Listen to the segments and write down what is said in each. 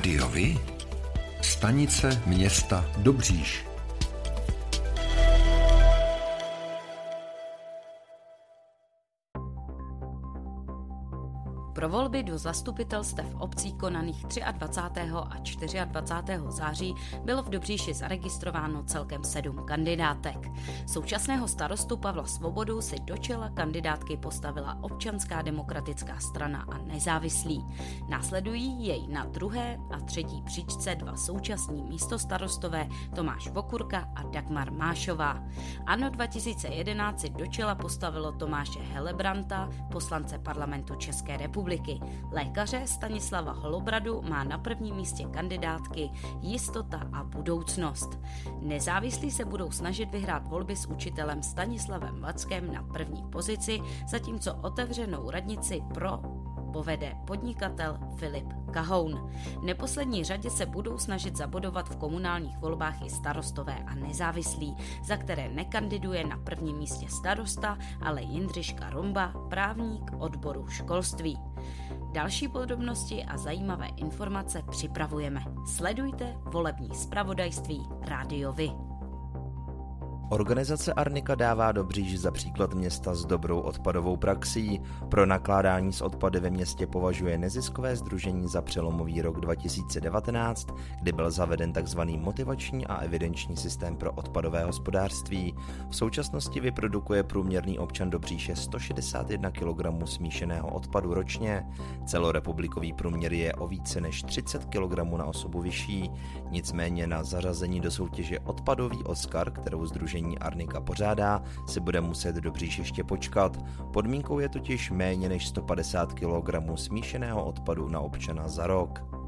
Rádiovi? Stanice města Dobříš. Volby do zastupitelstev obcí konaných 23. a 24. září bylo v Dobříši zaregistrováno celkem sedm kandidátek. Současného starostu Pavla Svobodu si do čela kandidátky postavila občanská demokratická strana a nezávislí. Následují jej na druhé a třetí příčce dva současní místostarostové Tomáš Vokurka a Dagmar Mášová. Ano 2011 si do čela postavilo Tomáše Helebranta, poslance parlamentu České republiky republiky. Lékaře Stanislava Holobradu má na prvním místě kandidátky Jistota a budoucnost. Nezávislí se budou snažit vyhrát volby s učitelem Stanislavem Vackem na první pozici, zatímco otevřenou radnici pro povede podnikatel Filip Kahoun. V neposlední řadě se budou snažit zabodovat v komunálních volbách i starostové a nezávislí, za které nekandiduje na prvním místě starosta, ale Jindřiška Romba, právník odboru školství. Další podrobnosti a zajímavé informace připravujeme. Sledujte volební zpravodajství Rádio Vy. Organizace Arnika dává Dobříž za příklad města s dobrou odpadovou praxí. Pro nakládání s odpady ve městě považuje neziskové združení za přelomový rok 2019, kdy byl zaveden tzv. motivační a evidenční systém pro odpadové hospodářství. V současnosti vyprodukuje průměrný občan Dobříše 161 kg smíšeného odpadu ročně. Celorepublikový průměr je o více než 30 kg na osobu vyšší. Nicméně na zařazení do soutěže Odpadový Oscar, kterou združení združení Arnika pořádá, si bude muset dobříž ještě počkat. Podmínkou je totiž méně než 150 kg smíšeného odpadu na občana za rok.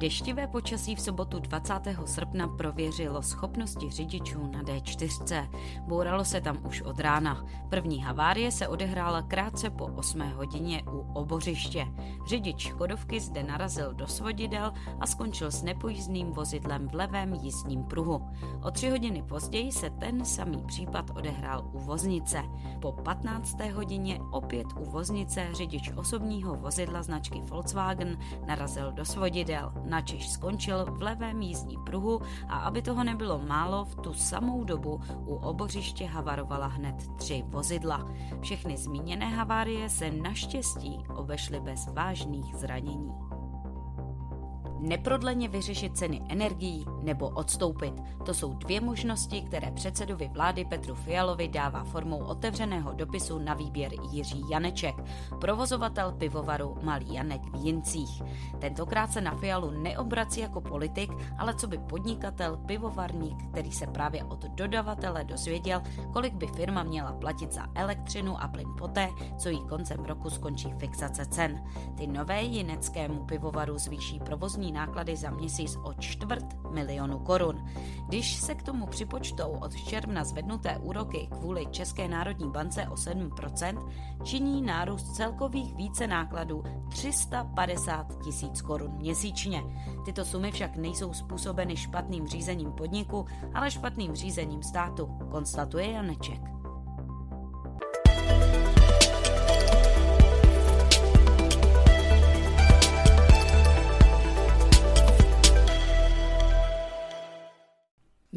Deštivé počasí v sobotu 20. srpna prověřilo schopnosti řidičů na D4. Bouralo se tam už od rána. První havárie se odehrála krátce po 8 hodině u obořiště. Řidič Škodovky zde narazil do svodidel a skončil s nepojízdným vozidlem v levém jízdním pruhu. O tři hodiny později se ten samý případ odehrál u voznice. Po 15. hodině opět u voznice řidič osobního vozidla značky Volkswagen narazil do svodidel načež skončil v levém jízdním pruhu a aby toho nebylo málo, v tu samou dobu u obořiště havarovala hned tři vozidla. Všechny zmíněné havárie se naštěstí obešly bez vážných zranění neprodleně vyřešit ceny energií nebo odstoupit. To jsou dvě možnosti, které předsedovi vlády Petru Fialovi dává formou otevřeného dopisu na výběr Jiří Janeček, provozovatel pivovaru Malý Janek v Jincích. Tentokrát se na Fialu neobrací jako politik, ale co by podnikatel, pivovarník, který se právě od dodavatele dozvěděl, kolik by firma měla platit za elektřinu a plyn poté, co jí koncem roku skončí fixace cen. Ty nové jineckému pivovaru zvýší provozní náklady za měsíc o čtvrt milionu korun. Když se k tomu připočtou od června zvednuté úroky kvůli České národní bance o 7%, činí nárůst celkových více nákladů 350 tisíc korun měsíčně. Tyto sumy však nejsou způsobeny špatným řízením podniku, ale špatným řízením státu, konstatuje Janeček.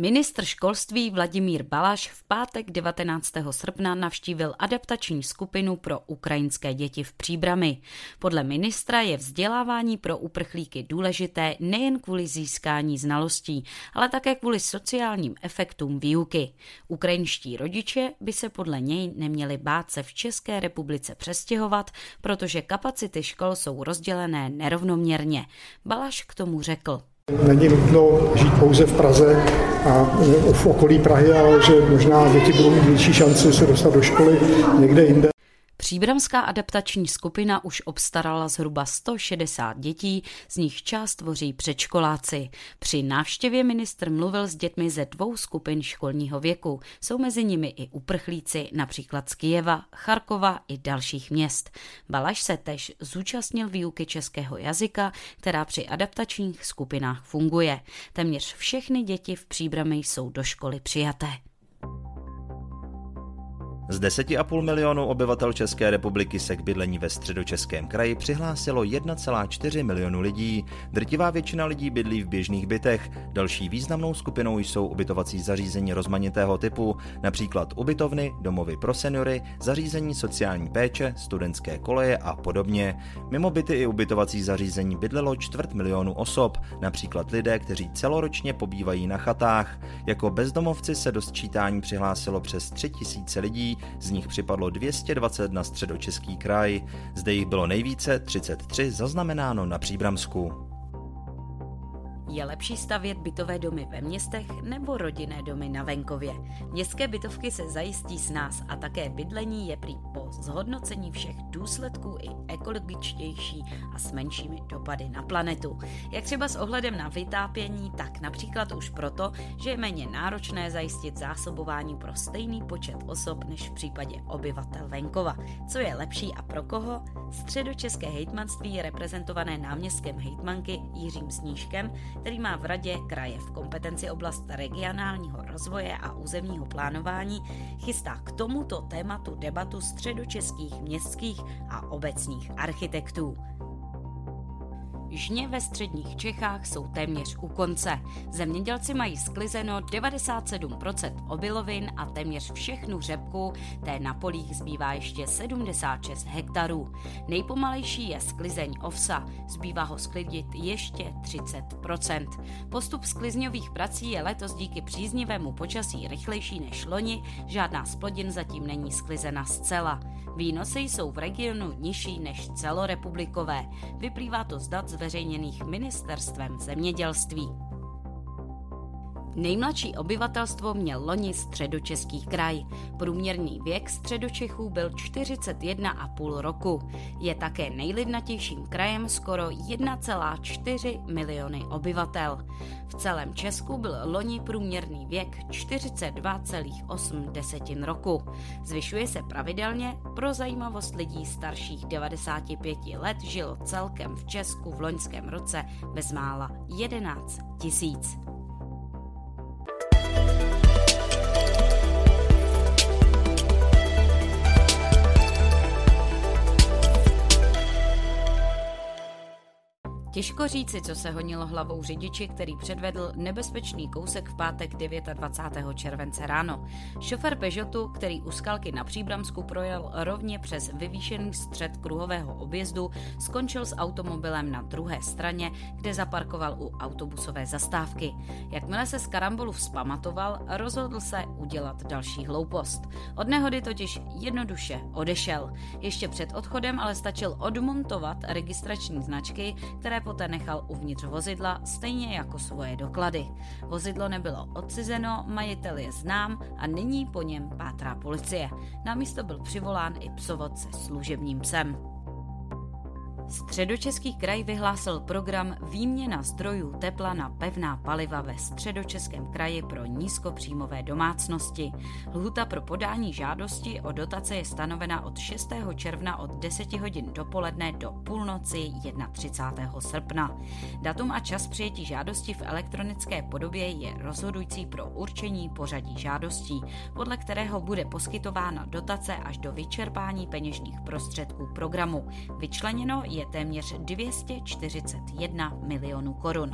Ministr školství Vladimír Balaš v pátek 19. srpna navštívil adaptační skupinu pro ukrajinské děti v Příbrami. Podle ministra je vzdělávání pro uprchlíky důležité nejen kvůli získání znalostí, ale také kvůli sociálním efektům výuky. Ukrajinští rodiče by se podle něj neměli bát se v České republice přestěhovat, protože kapacity škol jsou rozdělené nerovnoměrně. Balaš k tomu řekl. Není nutno žít pouze v Praze a v okolí Prahy, ale že možná děti budou mít větší šanci se dostat do školy někde jinde. Příbramská adaptační skupina už obstarala zhruba 160 dětí, z nich část tvoří předškoláci. Při návštěvě ministr mluvil s dětmi ze dvou skupin školního věku. Jsou mezi nimi i uprchlíci, například z Kijeva, Charkova i dalších měst. Balaš se tež zúčastnil výuky českého jazyka, která při adaptačních skupinách funguje. Téměř všechny děti v Příbrami jsou do školy přijaté. Z 10,5 milionů obyvatel České republiky se k bydlení ve středočeském kraji přihlásilo 1,4 milionu lidí. Drtivá většina lidí bydlí v běžných bytech. Další významnou skupinou jsou ubytovací zařízení rozmanitého typu, například ubytovny, domovy pro seniory, zařízení sociální péče, studentské koleje a podobně. Mimo byty i ubytovací zařízení bydlelo čtvrt milionu osob, například lidé, kteří celoročně pobývají na chatách. Jako bezdomovci se do sčítání přihlásilo přes 3000 lidí, z nich připadlo 220 na středočeský kraj. Zde jich bylo nejvíce 33 zaznamenáno na Příbramsku. Je lepší stavět bytové domy ve městech nebo rodinné domy na venkově? Městské bytovky se zajistí s nás a také bydlení je prý po zhodnocení všech důsledků i ekologičtější a s menšími dopady na planetu. Jak třeba s ohledem na vytápění, tak například už proto, že je méně náročné zajistit zásobování pro stejný počet osob než v případě obyvatel venkova. Co je lepší a pro koho? Středočeské hejtmanství je reprezentované náměstkem hejtmanky Jiřím Snížkem, který má v radě kraje v kompetenci oblast regionálního rozvoje a územního plánování, chystá k tomuto tématu debatu středočeských městských a obecních architektů. Žně ve středních Čechách jsou téměř u konce. Zemědělci mají sklizeno 97% obilovin a téměř všechnu řepku, té na polích zbývá ještě 76 hektarů. Nejpomalejší je sklizeň ovsa, zbývá ho sklidit ještě 30%. Postup sklizňových prací je letos díky příznivému počasí rychlejší než loni, žádná z plodin zatím není sklizena zcela. Výnosy jsou v regionu nižší než celorepublikové. Vyplývá to z dat zveřejněných ministerstvem zemědělství. Nejmladší obyvatelstvo měl loni středočeský kraj. Průměrný věk středočechů byl 41,5 roku. Je také nejlidnatějším krajem skoro 1,4 miliony obyvatel. V celém Česku byl loni průměrný věk 42,8 roku. Zvyšuje se pravidelně, pro zajímavost lidí starších 95 let žilo celkem v Česku v loňském roce bezmála 11 tisíc. Těžko říci, co se honilo hlavou řidiči, který předvedl nebezpečný kousek v pátek 29. července ráno. Šofer Peugeotu, který u skalky na Příbramsku projel rovně přes vyvýšený střed kruhového objezdu, skončil s automobilem na druhé straně, kde zaparkoval u autobusové zastávky. Jakmile se z karambolu vzpamatoval, rozhodl se udělat další hloupost. Od nehody totiž jednoduše odešel. Ještě před odchodem ale stačil odmontovat registrační značky, které poté nechal uvnitř vozidla, stejně jako svoje doklady. Vozidlo nebylo odcizeno, majitel je znám a nyní po něm pátrá policie. Na místo byl přivolán i psovod se služebním psem. Středočeský kraj vyhlásil program Výměna zdrojů tepla na pevná paliva ve středočeském kraji pro nízkopříjmové domácnosti. Lhuta pro podání žádosti o dotace je stanovena od 6. června od 10 hodin dopoledne do půlnoci 31. srpna. Datum a čas přijetí žádosti v elektronické podobě je rozhodující pro určení pořadí žádostí, podle kterého bude poskytována dotace až do vyčerpání peněžních prostředků programu. Vyčleněno je téměř 241 milionů korun.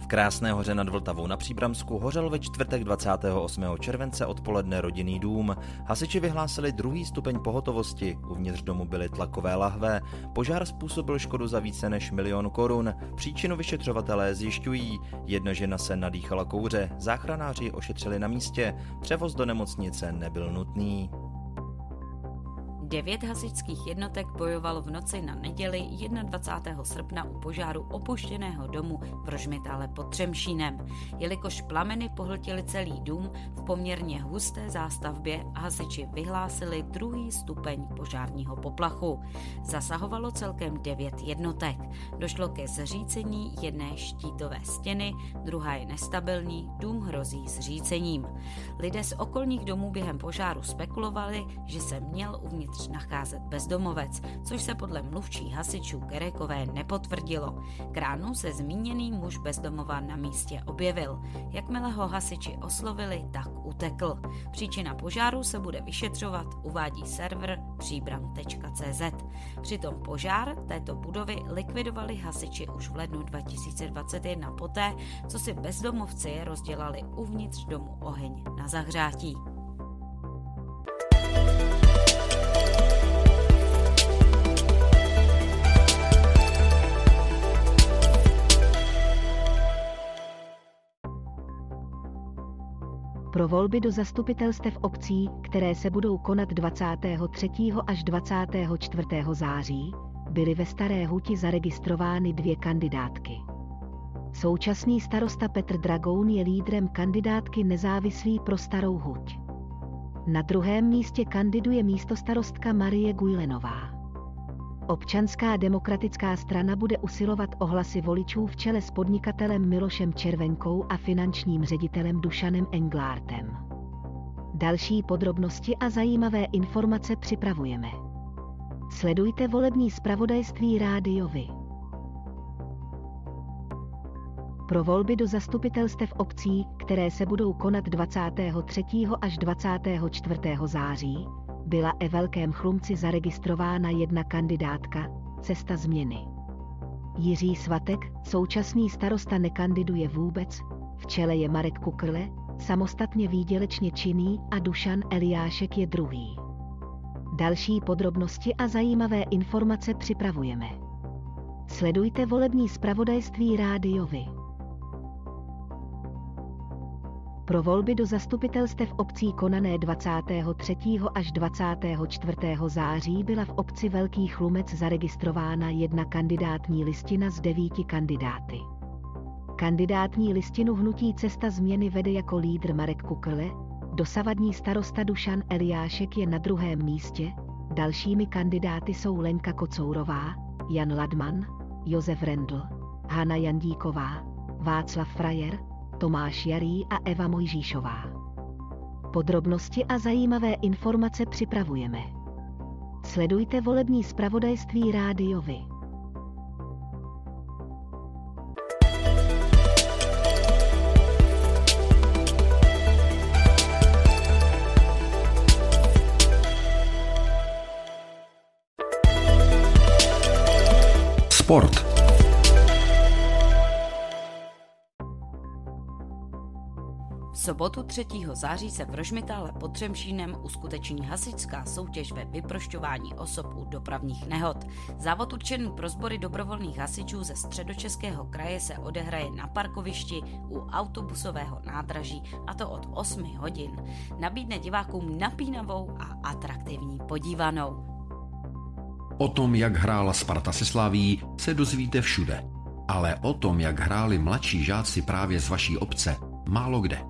V Krásné hoře nad Vltavou na Příbramsku hořel ve čtvrtek 28. července odpoledne rodinný dům. Hasiči vyhlásili druhý stupeň pohotovosti, uvnitř domu byly tlakové lahve. Požár způsobil škodu za více než milion korun. Příčinu vyšetřovatelé zjišťují. Jedna žena se nadýchala kouře, záchranáři ošetřili na místě, převoz do nemocnice nebyl nutný. Devět hasičských jednotek bojovalo v noci na neděli 21. srpna u požáru opuštěného domu v Rožmitále pod Třemšínem. Jelikož plameny pohltily celý dům v poměrně husté zástavbě, hasiči vyhlásili druhý stupeň požárního poplachu. Zasahovalo celkem devět jednotek. Došlo ke zřícení jedné štítové stěny, druhá je nestabilní, dům hrozí zřícením. Lidé z okolních domů během požáru spekulovali, že se měl uvnitř nacházet bezdomovec, což se podle mluvčí hasičů Kerekové nepotvrdilo. Kránu se zmíněný muž bezdomova na místě objevil. Jakmile ho hasiči oslovili, tak utekl. Příčina požáru se bude vyšetřovat, uvádí server příbram.cz. Přitom požár této budovy likvidovali hasiči už v lednu 2021 poté, co si bezdomovci rozdělali uvnitř domu oheň na zahřátí. pro volby do zastupitelstev obcí, které se budou konat 23. až 24. září, byly ve Staré Huti zaregistrovány dvě kandidátky. Současný starosta Petr Dragoun je lídrem kandidátky nezávislý pro Starou Huť. Na druhém místě kandiduje místostarostka Marie Gujlenová. Občanská demokratická strana bude usilovat o hlasy voličů v čele s podnikatelem Milošem Červenkou a finančním ředitelem Dušanem Englártem. Další podrobnosti a zajímavé informace připravujeme. Sledujte volební zpravodajství rádiovi. Pro volby do zastupitelstev obcí, které se budou konat 23. až 24. září, byla e Velkém Chlumci zaregistrována jedna kandidátka, Cesta změny. Jiří Svatek, současný starosta nekandiduje vůbec, v čele je Marek Kukrle, samostatně výdělečně činný a Dušan Eliášek je druhý. Další podrobnosti a zajímavé informace připravujeme. Sledujte volební zpravodajství rádiovi. Pro volby do zastupitelstev obcí konané 23. až 24. září byla v obci Velký Chlumec zaregistrována jedna kandidátní listina z devíti kandidáty. Kandidátní listinu hnutí Cesta změny vede jako lídr Marek Kukrle, dosavadní starosta Dušan Eliášek je na druhém místě, dalšími kandidáty jsou Lenka Kocourová, Jan Ladman, Josef Rendl, Hana Jandíková, Václav Frajer, Tomáš Jarý a Eva Mojžíšová. Podrobnosti a zajímavé informace připravujeme. Sledujte volební zpravodajství rádiovi. Sport. Sobotu 3. září se v Rožmitále pod Třemšínem uskuteční hasičská soutěž ve vyprošťování osob u dopravních nehod. Závod určený pro sbory dobrovolných hasičů ze středočeského kraje se odehraje na parkovišti u autobusového nádraží a to od 8 hodin. Nabídne divákům napínavou a atraktivní podívanou. O tom, jak hrála Sparta se Slaví, se dozvíte všude. Ale o tom, jak hráli mladší žáci právě z vaší obce, málo kde.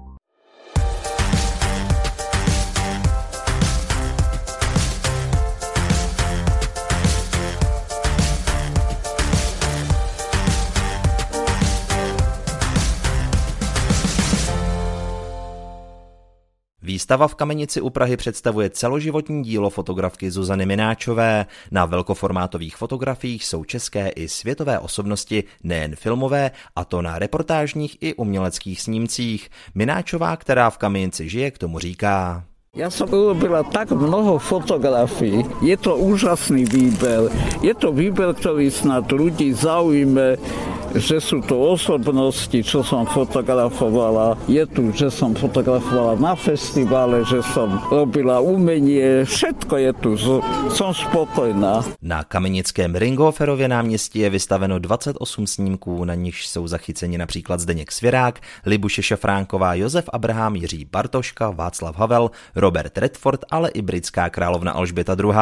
Výstava v Kamenici u Prahy představuje celoživotní dílo fotografky Zuzany Mináčové. Na velkoformátových fotografiích jsou české i světové osobnosti, nejen filmové, a to na reportážních i uměleckých snímcích. Mináčová, která v Kamenici žije, k tomu říká. Ja som urobila tak mnoho fotografií. Je to úžasný výber. Je to výber, ktorý snad ľudí zaujme že sú to osobnosti, čo som fotografovala. Je tu, že som fotografovala na festivale, že som robila umenie, všetko je tu, som spokojná. Na kamenickém Ringoferově náměstí je vystaveno 28 snímků, na nichž jsou zachyceni například Zdeněk Svěrák, Libuše Šafránková, Josef Abraham, Jiří Bartoška, Václav Havel, Robert Redford, ale i britská královna Alžběta II.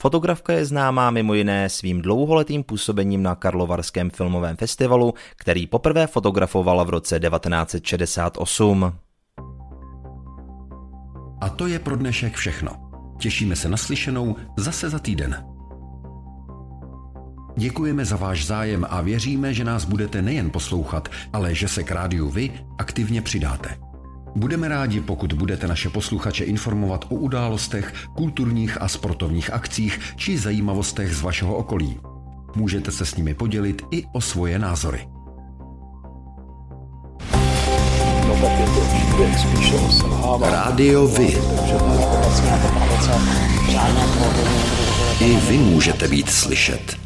Fotografka je známá mimo jiné svým dlouholetým působením na Karlovarském filmovém festivalu festivalu, který poprvé fotografovala v roce 1968. A to je pro dnešek všechno. Těšíme se na slyšenou zase za týden. Děkujeme za váš zájem a věříme, že nás budete nejen poslouchat, ale že se k rádiu vy aktivně přidáte. Budeme rádi, pokud budete naše posluchače informovat o událostech, kulturních a sportovních akcích či zajímavostech z vašeho okolí. Můžete se s nimi podělit i o svoje názory. Rádio Vy. I vy můžete být slyšet.